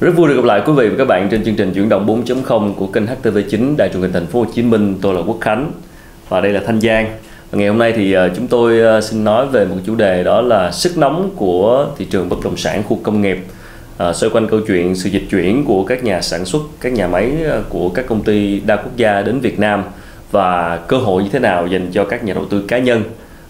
Rất vui được gặp lại quý vị và các bạn trên chương trình chuyển động 4.0 của kênh HTV9 Đài truyền hình Thành phố Hồ Chí Minh. Tôi là Quốc Khánh và đây là Thanh Giang. Và ngày hôm nay thì ờ, chúng tôi ờ, xin nói về một chủ đề đó là sức nóng của thị trường bất động sản khu công nghiệp. À, xoay quanh câu chuyện sự dịch chuyển của các nhà sản xuất, các nhà máy của các công ty đa quốc gia đến Việt Nam và cơ hội như thế nào dành cho các nhà đầu tư cá nhân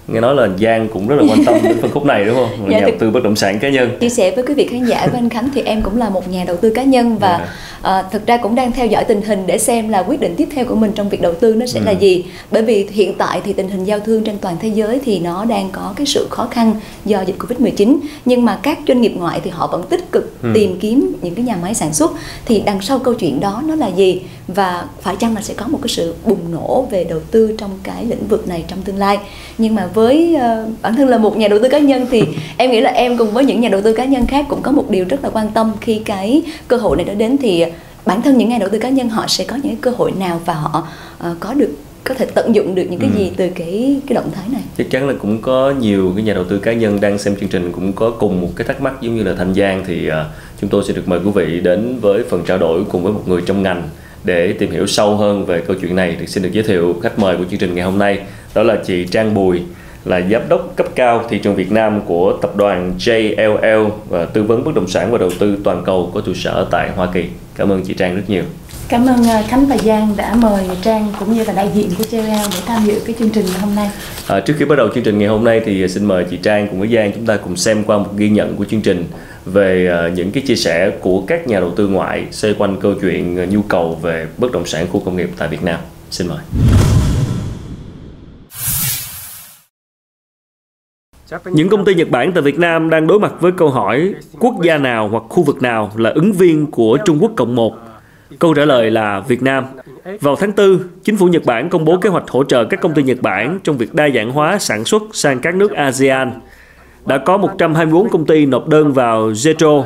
nghe nói là Giang cũng rất là quan tâm đến phân khúc này đúng không? Dạ, nhà đầu tư bất động sản cá nhân. Chia sẻ với quý vị khán giả của anh Khánh thì em cũng là một nhà đầu tư cá nhân và yeah. Dạ. uh, thực ra cũng đang theo dõi tình hình để xem là quyết định tiếp theo của mình trong việc đầu tư nó sẽ ừ. là gì. Bởi vì hiện tại thì tình hình giao thương trên toàn thế giới thì nó đang có cái sự khó khăn do dịch Covid-19 nhưng mà các doanh nghiệp ngoại thì họ vẫn tích cực ừ. tìm kiếm những cái nhà máy sản xuất thì đằng sau câu chuyện đó nó là gì và phải chăng là sẽ có một cái sự bùng nổ về đầu tư trong cái lĩnh vực này trong tương lai. Nhưng mà với uh, bản thân là một nhà đầu tư cá nhân thì em nghĩ là em cùng với những nhà đầu tư cá nhân khác cũng có một điều rất là quan tâm. Khi cái cơ hội này đã đến thì bản thân những nhà đầu tư cá nhân họ sẽ có những cơ hội nào và họ uh, có được có thể tận dụng được những cái ừ. gì từ cái cái động thái này? Chắc chắn là cũng có nhiều cái nhà đầu tư cá nhân đang xem chương trình cũng có cùng một cái thắc mắc giống như là thanh giang thì uh, chúng tôi sẽ được mời quý vị đến với phần trao đổi cùng với một người trong ngành để tìm hiểu sâu hơn về câu chuyện này. Thì xin được giới thiệu khách mời của chương trình ngày hôm nay đó là chị Trang Bùi là giám đốc cấp cao thị trường Việt Nam của tập đoàn JLL và tư vấn bất động sản và đầu tư toàn cầu có trụ sở tại Hoa Kỳ. Cảm ơn chị Trang rất nhiều. Cảm ơn ờ, Khánh và Giang đã mời Trang cũng như là đại diện của JLL để tham dự cái chương trình ngày hôm nay. À, trước khi bắt đầu chương trình ngày hôm nay thì xin mời chị Trang cùng với Giang chúng ta cùng xem qua một ghi nhận của chương trình về ờ, những cái chia sẻ của các nhà đầu tư ngoại xoay quanh câu chuyện nhu cầu về bất động sản khu công nghiệp tại Việt Nam. Xin mời. Những công ty Nhật Bản tại Việt Nam đang đối mặt với câu hỏi quốc gia nào hoặc khu vực nào là ứng viên của Trung Quốc Cộng 1? Câu trả lời là Việt Nam. Vào tháng 4, chính phủ Nhật Bản công bố kế hoạch hỗ trợ các công ty Nhật Bản trong việc đa dạng hóa sản xuất sang các nước ASEAN. Đã có 124 công ty nộp đơn vào JETRO.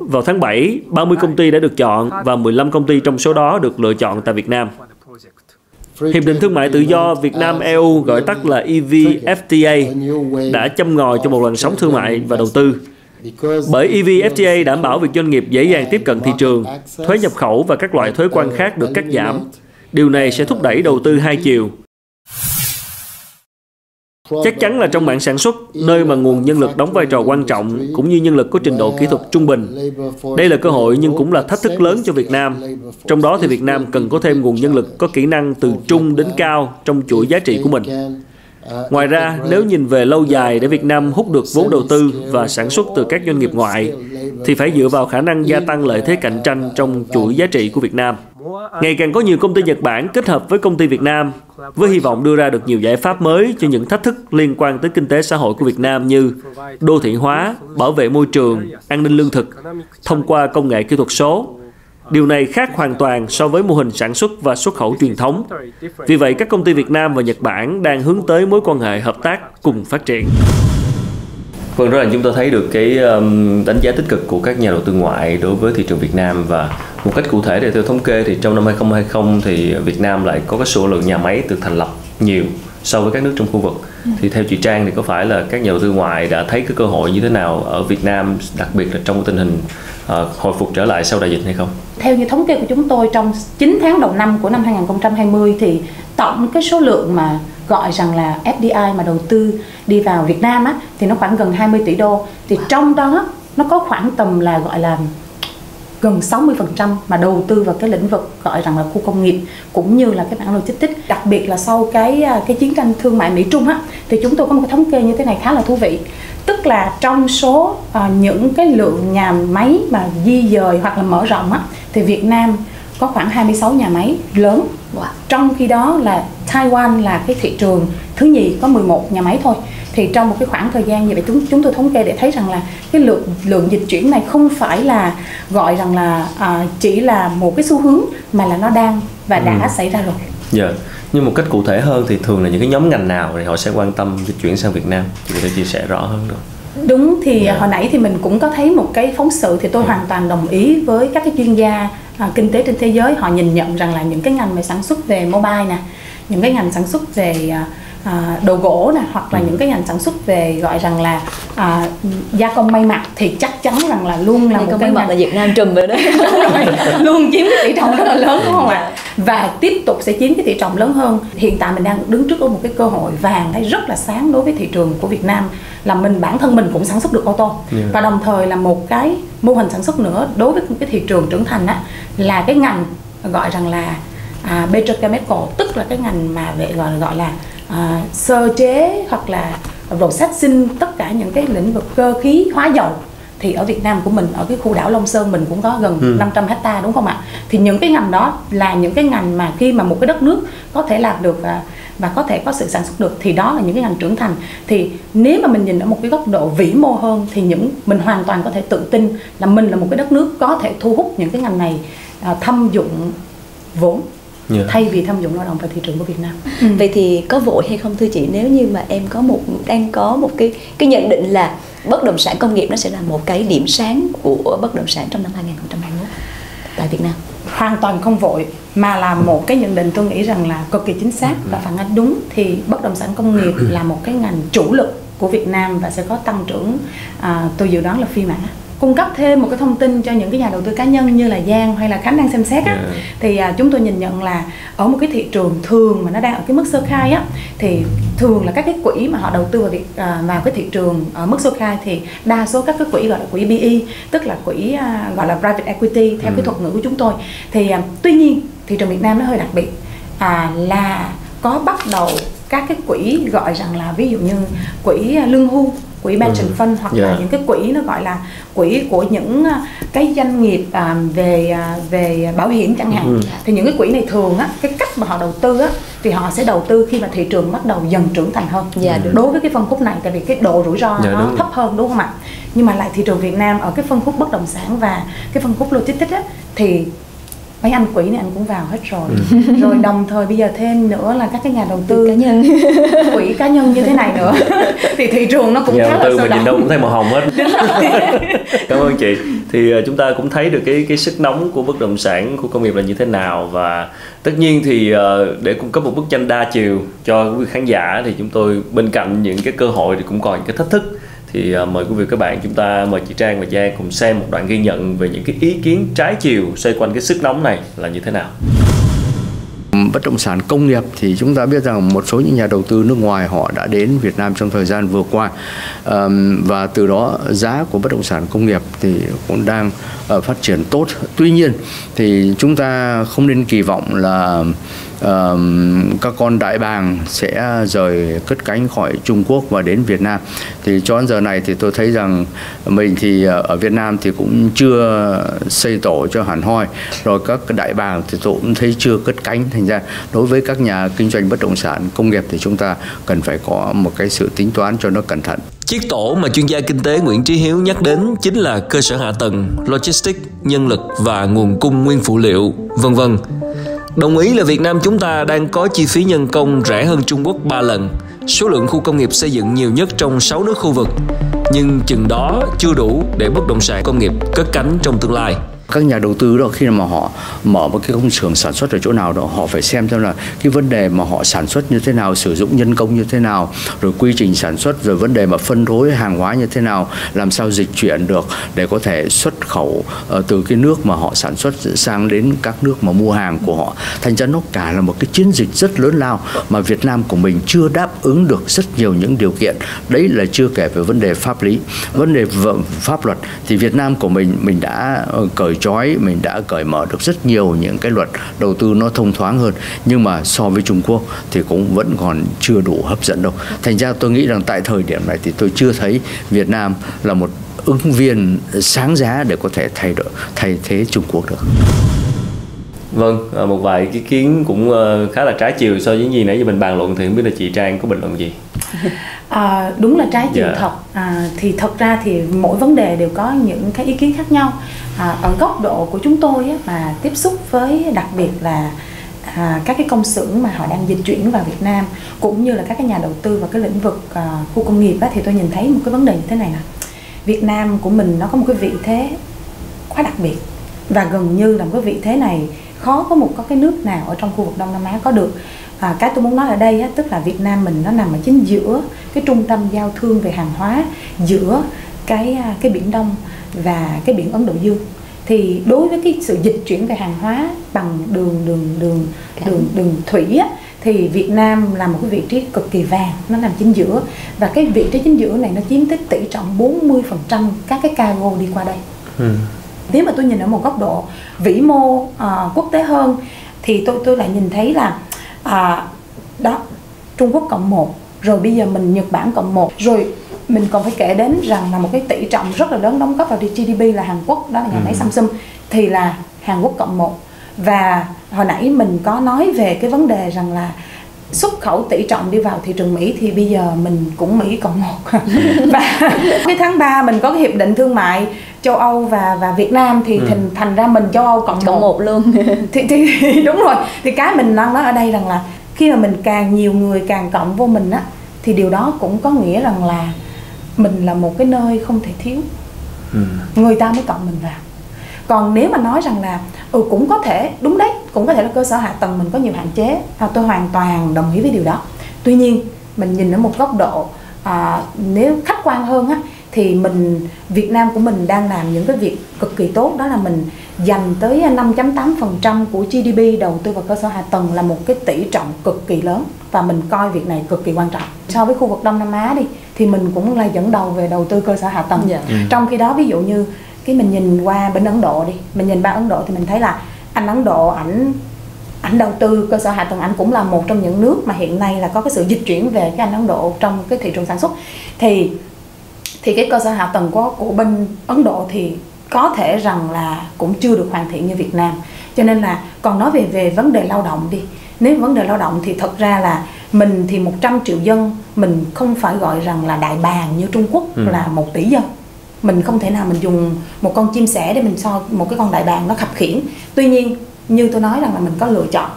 Vào tháng 7, 30 công ty đã được chọn và 15 công ty trong số đó được lựa chọn tại Việt Nam. Hiệp định Thương mại Tự do Việt Nam-EU gọi tắt là EVFTA đã châm ngòi cho một làn sóng thương mại và đầu tư. Bởi EVFTA đảm bảo việc doanh nghiệp dễ dàng tiếp cận thị trường, thuế nhập khẩu và các loại thuế quan khác được cắt giảm. Điều này sẽ thúc đẩy đầu tư hai chiều, Chắc chắn là trong mạng sản xuất, nơi mà nguồn nhân lực đóng vai trò quan trọng cũng như nhân lực có trình độ kỹ thuật trung bình. Đây là cơ hội nhưng cũng là thách thức lớn cho Việt Nam. Trong đó thì Việt Nam cần có thêm nguồn nhân lực có kỹ năng từ trung đến cao trong chuỗi giá trị của mình. Ngoài ra, nếu nhìn về lâu dài để Việt Nam hút được vốn đầu tư và sản xuất từ các doanh nghiệp ngoại, thì phải dựa vào khả năng gia tăng lợi thế cạnh tranh trong chuỗi giá trị của Việt Nam. Ngày càng có nhiều công ty Nhật Bản kết hợp với công ty Việt Nam với hy vọng đưa ra được nhiều giải pháp mới cho những thách thức liên quan tới kinh tế xã hội của Việt Nam như đô thị hóa, bảo vệ môi trường, an ninh lương thực thông qua công nghệ kỹ thuật số. Điều này khác hoàn toàn so với mô hình sản xuất và xuất khẩu truyền thống. Vì vậy, các công ty Việt Nam và Nhật Bản đang hướng tới mối quan hệ hợp tác cùng phát triển. Vâng, đó là chúng ta thấy được cái đánh giá tích cực của các nhà đầu tư ngoại đối với thị trường Việt Nam và một cách cụ thể để theo thống kê thì trong năm 2020 thì Việt Nam lại có cái số lượng nhà máy được thành lập nhiều so với các nước trong khu vực ừ. thì theo chị Trang thì có phải là các nhà đầu tư ngoại đã thấy cái cơ hội như thế nào ở Việt Nam đặc biệt là trong tình hình uh, hồi phục trở lại sau đại dịch hay không? Theo như thống kê của chúng tôi trong 9 tháng đầu năm của năm 2020 thì tổng cái số lượng mà gọi rằng là FDI mà đầu tư đi vào Việt Nam á thì nó khoảng gần 20 tỷ đô. Thì trong đó nó có khoảng tầm là gọi là gần 60% mà đầu tư vào cái lĩnh vực gọi rằng là khu công nghiệp cũng như là cái mảng logistics. Đặc biệt là sau cái à, cái chiến tranh thương mại Mỹ Trung á thì chúng tôi có một cái thống kê như thế này khá là thú vị. Tức là trong số uh, những cái lượng nhà máy mà di dời hoặc là mở rộng á thì Việt Nam có khoảng 26 nhà máy lớn wow. trong khi đó là Taiwan là cái thị trường thứ nhì có 11 nhà máy thôi thì trong một cái khoảng thời gian như vậy chúng chúng tôi thống kê để thấy rằng là cái lượng lượng dịch chuyển này không phải là gọi rằng là à, chỉ là một cái xu hướng mà là nó đang và đã ừ. xảy ra rồi. Dạ. Yeah. Nhưng một cách cụ thể hơn thì thường là những cái nhóm ngành nào thì họ sẽ quan tâm dịch chuyển sang Việt Nam? Chị có thể chia sẻ rõ hơn được. Đúng thì yeah. Dạ. hồi nãy thì mình cũng có thấy một cái phóng sự thì tôi yeah. Dạ. hoàn toàn đồng ý với các cái chuyên gia à, kinh tế trên thế giới họ nhìn nhận rằng là những cái ngành về sản xuất về mobile nè, những cái ngành sản xuất về à, à, đồ gỗ nè hoặc là ừ. những cái ngành sản xuất về gọi rằng là à, gia công may mặc thì chắc chắn rằng là luôn là gia một cái ngành là Việt Nam trùm rồi đó. Luôn chiếm cái tỷ trọng rất là lớn đúng không ạ? Và tiếp tục sẽ chiếm cái tỷ trọng lớn hơn. Hiện tại mình đang đứng trước một cái cơ hội vàng thấy rất là sáng đối với thị trường của Việt Nam là mình bản thân mình cũng sản xuất được ô tô. Yeah. và đồng thời là một cái mô hình sản xuất nữa đối với cái thị trường trưởng thành á là cái ngành gọi rằng là à, petrochemical tức là cái ngành mà về gọi gọi là à, sơ chế hoặc là processing tất cả những cái lĩnh vực cơ khí hóa dầu thì ở Việt Nam của mình ở cái khu đảo Long Sơn mình cũng có gần ừ. 500 hecta đúng không ạ? Thì những cái ngành đó là những cái ngành mà khi mà một cái đất nước có thể làm được và và có thể có sự sản xuất được thì đó là những cái ngành trưởng thành thì nếu mà mình nhìn ở một cái góc độ vĩ mô hơn thì những mình hoàn toàn có thể tự tin là mình là một cái đất nước có thể thu hút những cái ngành này à, thâm dụng vốn yeah. thay vì thâm dụng lao động vào thị trường của Việt Nam. Ừ. Vậy thì có vội hay không thưa chị nếu như mà em có một đang có một cái cái nhận định là bất động sản công nghiệp nó sẽ là một cái điểm sáng của bất động sản trong năm 2021 tại Việt Nam? Hoàn toàn không vội mà là một cái nhận định tôi nghĩ rằng là cực kỳ chính xác và phản ánh đúng thì bất động sản công nghiệp là một cái ngành chủ lực của Việt Nam và sẽ có tăng trưởng à, tôi dự đoán là phi mã cung cấp thêm một cái thông tin cho những cái nhà đầu tư cá nhân như là Giang hay là Khánh đang xem xét á, yeah. thì à, chúng tôi nhìn nhận là ở một cái thị trường thường mà nó đang ở cái mức sơ khai á thì thường là các cái quỹ mà họ đầu tư vào việc à, vào cái thị trường ở mức sơ khai thì đa số các cái quỹ gọi là quỹ PE tức là quỹ à, gọi là private equity theo ừ. cái thuật ngữ của chúng tôi thì à, tuy nhiên thị trường Việt Nam nó hơi đặc biệt à, là có bắt đầu các cái quỹ gọi rằng là ví dụ như quỹ lương hưu quỹ pension ừ. fund hoặc yeah. là dạ. những cái quỹ nó gọi là quỹ của những à, cái doanh nghiệp à, về à, về bảo hiểm chẳng hạn ừ. thì những cái quỹ này thường á cái cách mà họ đầu tư á thì họ sẽ đầu tư khi mà thị trường bắt đầu dần trưởng thành hơn yeah, dạ, đối với cái phân khúc này tại vì cái độ rủi ro yeah, dạ, nó thấp hơn đúng không ạ nhưng mà lại thị trường Việt Nam ở cái phân khúc bất động sản và cái phân khúc logistics á thì mấy anh quỹ này anh cũng vào hết rồi. Ừ. rồi đồng thời bây giờ thêm nữa là các cái nhà đầu tư cá nhân. quỹ cá nhân như thế này nữa. Thì thị trường nó cũng nhà khá đầu tư mà nhìn đâu cũng thấy màu hồng hết. Cảm ơn chị. Thì ờ, chúng ta cũng thấy được cái cái sức nóng của bất động sản của công nghiệp là như thế nào và tất nhiên thì ờ, để cung cấp một bức tranh đa chiều cho quý khán giả thì chúng tôi bên cạnh những cái cơ hội thì cũng còn những cái thách thức thì à, mời quý vị các bạn chúng ta, mời chị Trang và Giang cùng xem một đoạn ghi nhận về những cái ý kiến trái chiều xoay quanh cái sức nóng này là như thế nào bất động sản công nghiệp thì chúng ta biết rằng một số những nhà đầu tư nước ngoài họ đã đến Việt Nam trong thời gian vừa qua và từ đó giá của bất động sản công nghiệp thì cũng đang ờ, phát triển tốt. Tuy nhiên thì chúng ta không nên kỳ vọng là uh, các con đại bàng sẽ rời cất cánh khỏi Trung Quốc và đến Việt Nam. Thì cho đến giờ này thì tôi thấy rằng mình thì ờ, ở Việt Nam thì cũng chưa xây tổ cho hẳn hoi. Rồi các đại bàng thì tôi cũng thấy chưa cất cánh thành ra. Đối với các nhà kinh doanh bất động sản công nghiệp thì chúng ta cần phải có một cái sự tính toán cho nó cẩn thận. Chiếc tổ mà chuyên gia kinh tế Nguyễn Trí Hiếu nhắc đến chính là cơ sở hạ tầng, logistics, nhân lực và nguồn cung nguyên phụ liệu, vân vân. Đồng ý là Việt Nam chúng ta đang có chi phí nhân công rẻ hơn Trung Quốc 3 lần, số lượng khu công nghiệp xây dựng nhiều nhất trong 6 nước khu vực. Nhưng chừng đó chưa đủ để bất động sản công nghiệp cất cánh trong tương lai các nhà đầu tư đó, khi mà họ mở một cái công trường sản xuất ở chỗ nào đó, họ phải xem xem là cái vấn đề mà họ sản xuất như thế nào, sử dụng nhân công như thế nào, rồi quy trình sản xuất, rồi vấn đề mà phân phối hàng hóa như thế nào, làm sao dịch chuyển được để có thể xuất khẩu ờ, từ cái nước mà họ sản xuất sang đến các nước mà mua hàng của họ. Thành ra nó cả là một cái chiến dịch rất lớn lao mà Việt Nam của mình chưa đáp ứng được rất nhiều những điều kiện. Đấy là chưa kể về vấn đề pháp lý. Vấn đề pháp luật. Thì Việt Nam của mình mình đã ờ, cởi trói mình đã cởi mở được rất nhiều những cái luật đầu tư nó thông thoáng hơn. Nhưng mà so với Trung Quốc thì cũng vẫn còn chưa đủ hấp dẫn đâu. Thành ra tôi nghĩ rằng tại thời điểm này thì tôi chưa thấy Việt Nam là một ứng viên sáng giá để có thể thay đổi thay thế Trung Quốc được. Vâng, à, một vài ý kiến cũng ờ, khá là trái chiều so với những gì nãy giờ mình bàn luận thì không biết là chị Trang có bình luận gì? À, đúng là trái chiều yeah. Dạ. thật à, thì thật ra thì mỗi vấn đề đều có những cái ý kiến khác nhau à, ở góc độ của chúng tôi á, mà tiếp xúc với đặc biệt là à, các cái công xưởng mà họ đang dịch chuyển vào Việt Nam cũng như là các cái nhà đầu tư vào cái lĩnh vực à, khu công nghiệp á, thì tôi nhìn thấy một cái vấn đề như thế này nè Việt Nam của mình nó có một cái vị thế quá đặc biệt và gần như là một cái vị thế này khó có một có cái nước nào ở trong khu vực Đông Nam Á có được. À, cái tôi muốn nói ở đây á, tức là Việt Nam mình nó nằm ở chính giữa cái trung tâm giao thương về hàng hóa giữa cái à, cái biển Đông và cái biển Ấn Độ Dương. Thì đối với cái sự dịch chuyển về hàng hóa bằng đường đường đường đường đường thủy á, thì Việt Nam là một cái vị trí cực kỳ vàng nó nằm chính giữa. Và cái vị trí chính giữa này nó chiếm tới tỷ trọng 40% các cái cargo đi qua đây. Ừ. nếu mà tôi nhìn ở một góc độ vĩ mô à, quốc tế hơn thì tôi tôi lại nhìn thấy là à, đó Trung Quốc cộng một rồi bây giờ mình Nhật Bản cộng một. Rồi mình còn phải kể đến rằng là một cái tỷ trọng rất là lớn đóng góp vào GDP là Hàn Quốc đó là nhà máy Samsung thì là Hàn Quốc cộng một. Và hồi nãy mình có nói về cái vấn đề rằng là xuất khẩu tỷ trọng đi vào thị trường Mỹ thì bây giờ mình cũng Mỹ cộng một. Và cái tháng 3 mình có cái hiệp định thương mại châu Âu và và Việt Nam thì thành thành ra mình châu Âu cộng, cộng một. luôn. Thì, thì đúng rồi. Thì cái mình đang nói ở đây rằng là khi mà mình càng nhiều người càng cộng vô mình á thì điều đó cũng có nghĩa rằng là mình là một cái nơi không thể thiếu. Ừ. người ta mới cộng mình vào. Còn nếu mà nói rằng là ừ cũng có thể đúng đấy cũng có thể là cơ sở hạ tầng mình có nhiều hạn chế à, tôi hoàn toàn đồng ý với điều đó. Tuy nhiên mình nhìn ở một góc độ à, nếu khách quan hơn á thì mình Việt Nam của mình đang làm những cái việc cực kỳ tốt. Đó là mình dành tới 5.8% của GDP đầu tư vào cơ sở hạ tầng là một cái tỷ trọng cực kỳ lớn và mình coi việc này cực kỳ quan trọng. So với khu vực Đông Nam Á đi thì mình cũng là dẫn đầu về đầu tư cơ sở hạ tầng. Dạ. trong khi đó ví dụ như cái mình nhìn qua bên Ấn Độ đi mình nhìn ba Ấn Độ thì mình thấy là anh Ấn Độ ảnh ảnh đầu tư cơ sở hạ tầng ảnh cũng là một trong những nước mà hiện nay là có cái sự dịch chuyển về cái anh Ấn Độ trong cái thị trường sản xuất. Thì thì cái cơ sở hạ tầng của của bên Ấn Độ thì có thể rằng là cũng chưa được hoàn thiện như Việt Nam. Cho nên là còn nói về về vấn đề lao động đi. Nếu vấn đề lao động thì thật ra là mình thì 100 triệu dân mình không phải gọi rằng là đại bàng như Trung Quốc Ừ. là một tỷ dân. Mình không thể nào mình dùng một con chim sẻ để mình so một cái con đại bàng nó khập khiễng. Tuy nhiên như tôi nói rằng là mình có lựa chọn.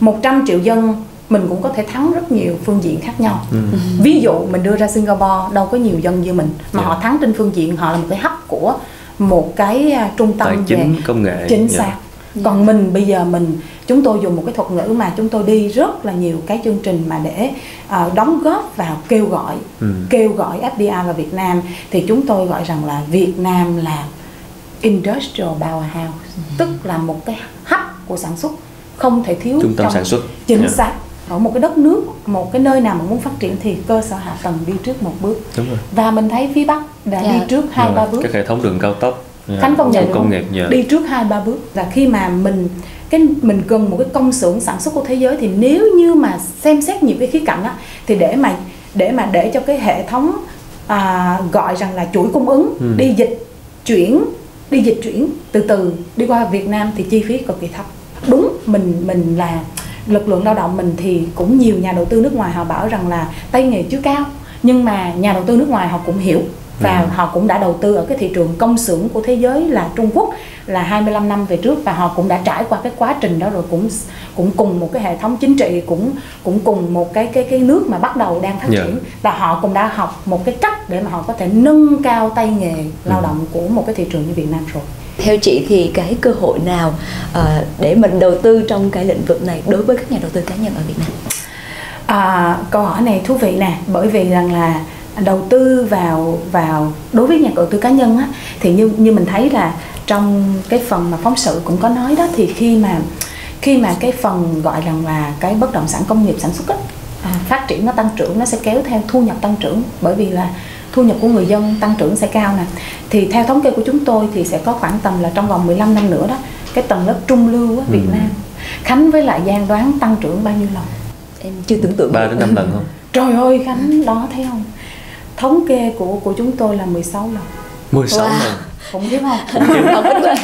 100 triệu dân mình cũng có thể thắng rất nhiều phương diện khác nhau Ừ. ví dụ mình đưa ra Singapore đâu có nhiều dân như mình mà Dạ. họ thắng trên phương diện họ là một cái hub của một cái à, trung tâm Tài về chính công nghệ chính Dạ. xác còn mình bây giờ mình chúng tôi dùng một cái thuật ngữ mà chúng tôi đi rất là nhiều cái chương trình mà để à, đóng góp vào kêu gọi Ừ. kêu gọi FDI vào Việt Nam thì chúng tôi gọi rằng là Việt Nam là industrial powerhouse tức là một cái hub của sản xuất không thể thiếu Trung tâm trong- sản xuất. chính Dạ. xác ở một cái đất nước một cái nơi nào mà muốn phát triển thì cơ sở hạ tầng đi trước một bước Đúng rồi. và mình thấy phía Bắc đã Dạ. đi trước hai ba bước Các hệ thống đường cao tốc. dạ, Khánh công nhận khu công nghiệp dạ. đi trước hai ba bước và khi mà mình cái mình cần một cái công xưởng sản xuất của thế giới thì nếu như mà xem xét nhiều cái khía cạnh á thì để mà để mà để cho cái hệ thống à, gọi rằng là chuỗi cung ứng Ừ. đi dịch chuyển đi dịch chuyển từ từ đi qua Việt Nam thì chi phí cực kỳ thấp đúng mình mình là lực lượng lao động mình thì cũng nhiều nhà đầu tư nước ngoài họ bảo rằng là tay nghề chưa cao nhưng mà nhà đầu tư nước ngoài họ cũng hiểu và Ừ. họ cũng đã đầu tư ở cái thị trường công xưởng của thế giới là Trung Quốc là 25 năm về trước và họ cũng đã trải qua cái quá trình đó rồi cũng cũng cùng một cái hệ thống chính trị cũng cũng cùng một cái cái cái nước mà bắt đầu đang phát Dạ. triển và họ cũng đã học một cái cách để mà họ có thể nâng cao tay nghề lao Ừ. động của một cái thị trường như Việt Nam rồi. Theo chị thì cái cơ hội nào ờ, để mình đầu tư trong cái lĩnh vực này đối với các nhà đầu tư cá nhân ở Việt Nam? À, câu hỏi này thú vị nè bởi vì rằng là đầu tư vào vào đối với nhà đầu tư cá nhân á thì như như mình thấy là trong cái phần mà phóng sự cũng có nói đó thì khi mà khi mà cái phần gọi rằng là cái bất động sản công nghiệp sản xuất á, à, phát triển nó tăng trưởng nó sẽ kéo theo thu nhập tăng trưởng bởi vì là thu nhập của người dân tăng trưởng sẽ cao nè thì theo thống kê của chúng tôi thì sẽ có khoảng tầm là trong vòng 15 năm nữa đó cái tầng lớp trung lưu á, Việt Ừ. Nam Khánh với lại Giang đoán tăng trưởng bao nhiêu lần em chưa tưởng tượng ba được. đến năm lần không Trời ơi Khánh đó thấy không Thống kê của của chúng tôi là 16 lần 16 Wow. lần không Không biết là-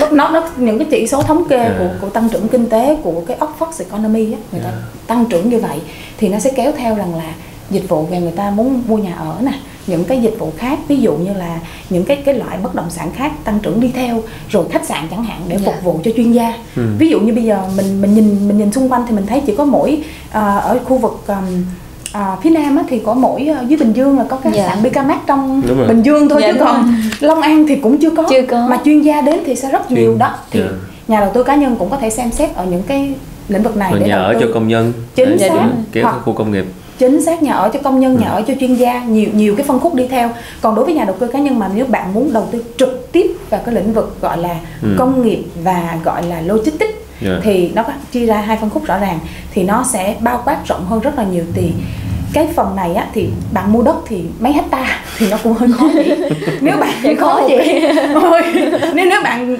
nó, nó, nó những cái chỉ số thống kê À. của của tăng trưởng kinh tế của cái Oxford Economy á, người ta À. tăng trưởng như vậy thì nó sẽ kéo theo rằng là dịch vụ về người ta muốn mua nhà ở nè những cái dịch vụ khác ví dụ như là những cái cái loại bất động sản khác tăng trưởng đi theo rồi khách sạn chẳng hạn để Dạ. phục vụ cho chuyên gia Ừ. ví dụ như bây giờ mình mình nhìn mình nhìn xung quanh thì mình thấy chỉ có mỗi à, ở khu vực um, à, phía nam á, thì có mỗi uh, dưới bình dương là có cái Dạ. sạn bicamac trong rồi. bình dương thôi Dạ, chứ còn long an thì cũng chưa có Chưa có. mà chuyên gia đến thì sẽ rất Chuyên- nhiều đó thì dạ. nhà đầu tư cá nhân cũng có thể xem xét ở những cái lĩnh vực này Rồi để nhà đầu ở tư. cho công nhân Chính xác. kéo Hoặc- các khu công nghiệp chính xác nhà ở cho công nhân nhà Ừ. ở cho chuyên gia nhiều nhiều cái phân khúc đi theo còn đối với nhà đầu tư cá nhân mà nếu bạn muốn đầu tư trực tiếp vào cái lĩnh vực gọi là Ừ. công nghiệp và gọi là logistics Dạ. thì nó có chia ra hai phân khúc rõ ràng thì nó sẽ bao quát rộng hơn rất là nhiều thì cái phần này á thì bạn mua đất thì mấy hecta thì nó cũng hơi khó nghĩ nếu bạn có khó chị. Ôi, nếu nếu bạn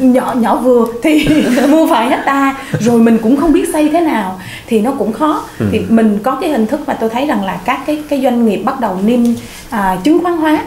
nhỏ nhỏ vừa thì mua vài hecta rồi mình cũng không biết xây thế nào thì nó cũng khó. Thì mình có cái hình thức mà tôi thấy rằng là các cái cái doanh nghiệp bắt đầu niêm à, chứng khoán hóa.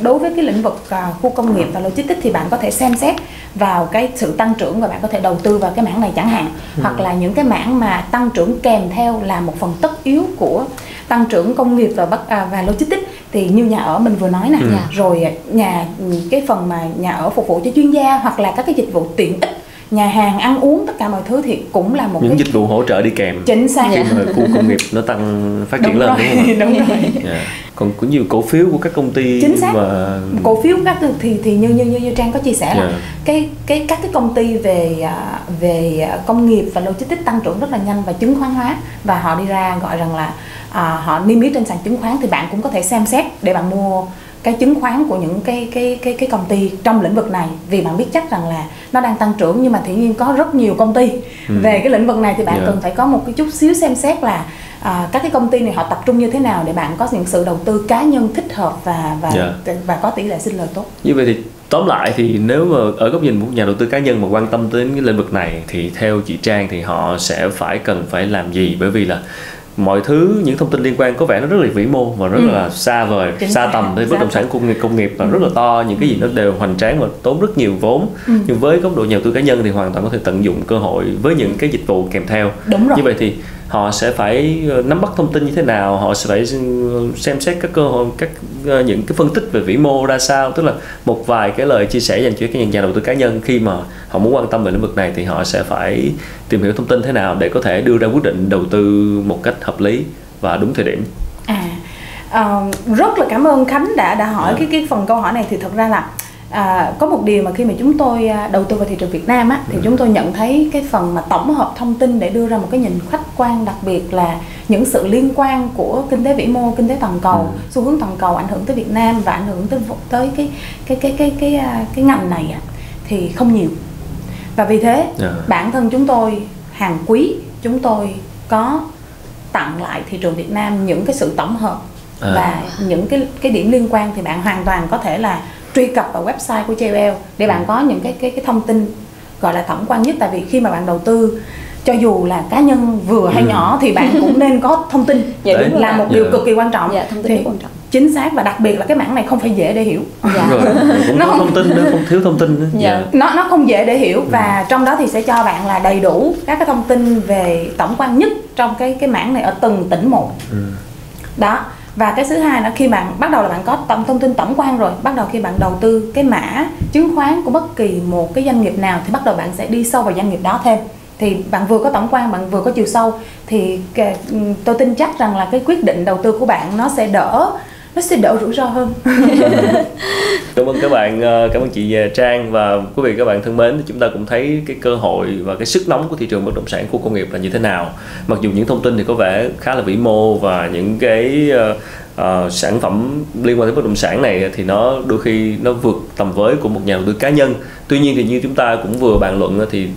Đối với cái lĩnh vực à, khu công nghiệp và logistics thì bạn có thể xem xét vào cái sự tăng trưởng và bạn có thể đầu tư vào cái mảng này chẳng hạn. Hoặc là những cái mảng mà tăng trưởng kèm theo là một phần tất yếu của tăng trưởng công nghiệp và bắt à, và logistics thì như nhà ở mình vừa nói nè Dạ. rồi nhà cái phần mà nhà ở phục vụ cho chuyên gia hoặc là các cái dịch vụ tiện ích nhà hàng ăn uống tất cả mọi thứ thì cũng là một những cái dịch vụ hỗ trợ đi kèm chính xác khi mà khu công nghiệp nó tăng phát triển đúng lên rồi, đúng không đúng rồi Dạ. còn có nhiều cổ phiếu của các công ty Chính xác. và cổ phiếu các thì thì như như như, như trang có chia sẻ là Dạ. cái cái các cái công ty về à, về công nghiệp và logistics tăng trưởng rất là nhanh và chứng khoán hóa và họ đi ra gọi rằng là à, họ niêm yết trên sàn chứng khoán thì bạn cũng có thể xem xét để bạn mua cái chứng khoán của những cái cái cái cái công ty trong lĩnh vực này. Vì bạn biết chắc rằng là nó đang tăng trưởng nhưng mà tự nhiên có rất nhiều công ty. Về cái lĩnh vực này thì bạn Dạ. cần phải có một cái chút xíu xem xét là à, các cái công ty này họ tập trung như thế nào để bạn có những sự đầu tư cá nhân thích hợp và và Dạ. và có tỷ lệ sinh lời tốt. Như vậy thì tóm lại thì nếu mà ở góc nhìn một nhà đầu tư cá nhân mà quan tâm đến cái lĩnh vực này thì theo chị Trang thì họ sẽ phải cần phải làm gì? Bởi vì là mọi thứ những thông tin liên quan có vẻ nó rất là vĩ mô và rất Ừ. là xa vời Chính xa tầm tới bất động sản công nghiệp công nghiệp và rất là to những cái gì nó đều hoành tráng và tốn rất nhiều vốn nhưng với góc độ nhà đầu tư cá nhân thì hoàn toàn có thể tận dụng cơ hội với những cái dịch vụ kèm theo Đúng rồi. như vậy thì họ sẽ phải ờ, nắm bắt thông tin như thế nào họ sẽ phải ừ, xem xét các cơ hội các ờ, những cái phân tích về vĩ mô ra sao. Tức là một vài cái lời chia sẻ dành cho các nhà đầu tư cá nhân khi mà họ muốn quan tâm về lĩnh vực này thì họ sẽ phải tìm hiểu thông tin thế nào để có thể đưa ra quyết định đầu tư một cách hợp lý và đúng thời điểm. À, ờ, rất là cảm ơn Khánh đã đã hỏi Dạ. cái cái phần câu hỏi này. Thì thật ra là à, có một điều mà khi mà chúng tôi à, đầu tư vào thị trường Việt Nam á thì chúng tôi nhận thấy cái phần mà tổng hợp thông tin để đưa ra một cái nhìn khách quan đặc biệt là những sự liên quan của kinh tế vĩ mô, kinh tế toàn cầu, xu hướng toàn cầu ảnh hưởng tới Việt Nam và ảnh hưởng tới tới cái cái cái cái cái cái, cái ngành này á, thì không nhiều. Và vì thế Dạ. bản thân chúng tôi hàng quý chúng tôi có tặng lại thị trường Việt Nam những cái sự tổng hợp À. và những cái cái điểm liên quan thì bạn hoàn toàn có thể là truy cập vào website của JLL để bạn có những cái cái cái thông tin gọi là tổng quan nhất. Tại vì khi mà bạn đầu tư cho dù là cá nhân vừa hay Ừ. nhỏ thì bạn cũng nên có thông tin Dạ, đúng là một điều Dạ. cực kỳ quan trọng. Dạ, thông tin Thì rất quan trọng. chính xác và đặc biệt là cái mảng này không phải dễ để hiểu. Dạ. rồi cũng Nó không- thông tin nữa không thiếu thông tin nữa. Dạ. nó nó không dễ để hiểu và trong đó thì sẽ cho bạn là đầy đủ các cái thông tin về tổng quan nhất trong cái cái mảng này ở từng tỉnh một. Đó và cái thứ hai là khi bạn bắt đầu là bạn có tổng thông tin tổng quan rồi, bắt đầu khi bạn đầu tư cái mã chứng khoán của bất kỳ một cái doanh nghiệp nào thì bắt đầu bạn sẽ đi sâu vào doanh nghiệp đó thêm. Thì bạn vừa có tổng quan, bạn vừa có chiều sâu thì tôi tin chắc rằng là cái quyết định đầu tư của bạn nó sẽ đỡ nó sẽ đỡ rủi ro hơn Cảm ơn các bạn, ờ, cảm ơn chị Trang và quý vị các bạn thân mến. Chúng ta cũng thấy cái cơ hội và cái sức nóng của thị trường bất động sản khu công nghiệp là như thế nào. Mặc dù những thông tin thì có vẻ khá là vĩ mô và những cái uh, sản phẩm liên quan đến bất động sản này thì nó đôi khi nó vượt tầm với của một nhà đầu tư cá nhân. Tuy nhiên thì như chúng ta cũng vừa bàn luận thì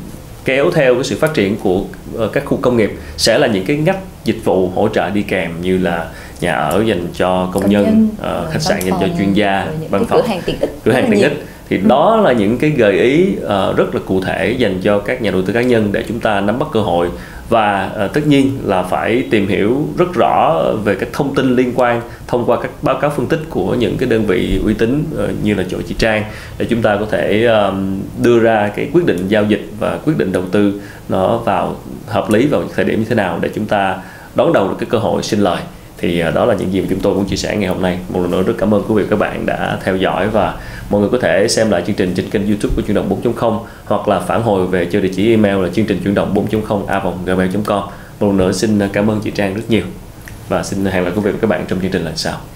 kéo theo cái sự phát triển của các khu công nghiệp sẽ là những cái ngách dịch vụ hỗ trợ đi kèm như là nhà ở dành cho công, Công nhân, nhân, rồi khách sạn dành cho chuyên gia, văn phòng cửa hàng tiện ích cửa hàng tiện ích. Thì đó là những cái gợi ý ờ, rất là cụ thể dành cho các nhà đầu tư cá nhân để chúng ta nắm bắt cơ hội. Và ờ, tất nhiên là phải tìm hiểu rất rõ về các thông tin liên quan thông qua các báo cáo phân tích của những cái đơn vị uy tín ờ, như là chỗ chị Trang để chúng ta có thể ờm, đưa ra cái quyết định giao dịch và quyết định đầu tư nó vào hợp lý vào thời điểm như thế nào để chúng ta đón đầu được cái cơ hội sinh lời thì à, đó là những gì mà chúng tôi cũng chia sẻ ngày hôm nay. Một lần nữa rất cảm ơn quý vị và các bạn đã theo dõi và mọi người có thể xem lại chương trình trên kênh youtube của chuyển động 4.0 hoặc là phản hồi về cho địa chỉ email là chương trình chuyển động 4.0 a gmail.com một lần nữa xin cảm ơn chị Trang rất nhiều và xin hẹn lại quý vị và các bạn trong chương trình lần sau.